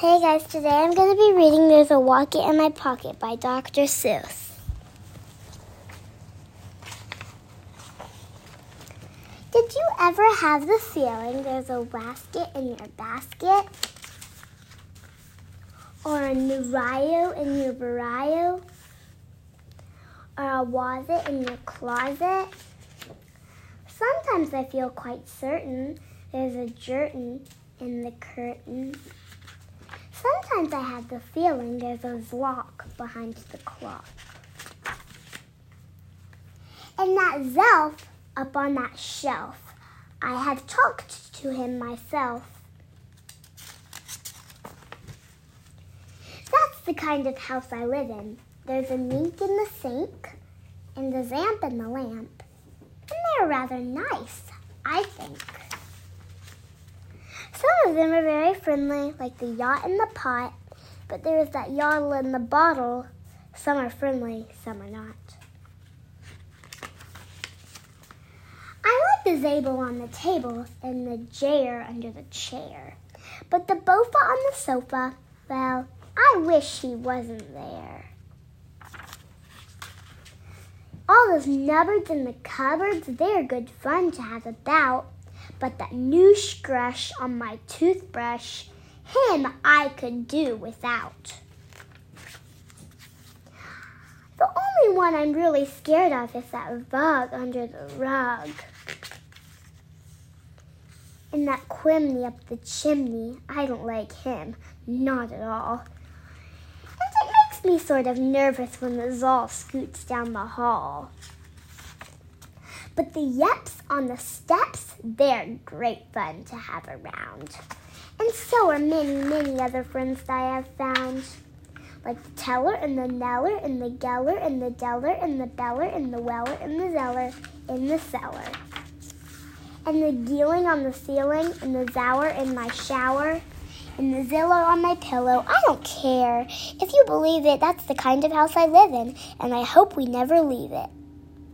Hey guys, today I'm going to be reading There's a Rocket in My Pocket by Dr. Seuss. Did you ever have the feeling there's a basket in your basket? Or a Narayo in your barayo? Or a wasit in your closet? Sometimes I feel quite certain there's a jerton in the curtain. Sometimes I have the feeling there's a lock behind the clock. And that Zelf up on that shelf, I have talked to him myself. That's the kind of house I live in. There's a mink in the sink and a zamp in the lamp. And they're rather nice, I think. Of them are very friendly, like the yacht in the pot, but there is that yottle in the bottle. Some are friendly, some are not. I like the Zabel on the table and the Jayer under the chair. But the Bofa on the sofa, well, I wish he wasn't there. All those nubbards in the cupboards, they're good fun to have about but that new scrush on my toothbrush, him I could do without. The only one I'm really scared of is that bug under the rug. And that quimney up the chimney, I don't like him, not at all. And it makes me sort of nervous when the Zal scoots down the hall. But the yeps on the steps, they're great fun to have around. And so are many, many other friends that I have found. Like the teller and the neller and the geller and the deller and the beller and the weller and the zeller in the cellar. And the geeling on the ceiling and the zower in my shower and the zillow on my pillow. I don't care. If you believe it, that's the kind of house I live in, and I hope we never leave it.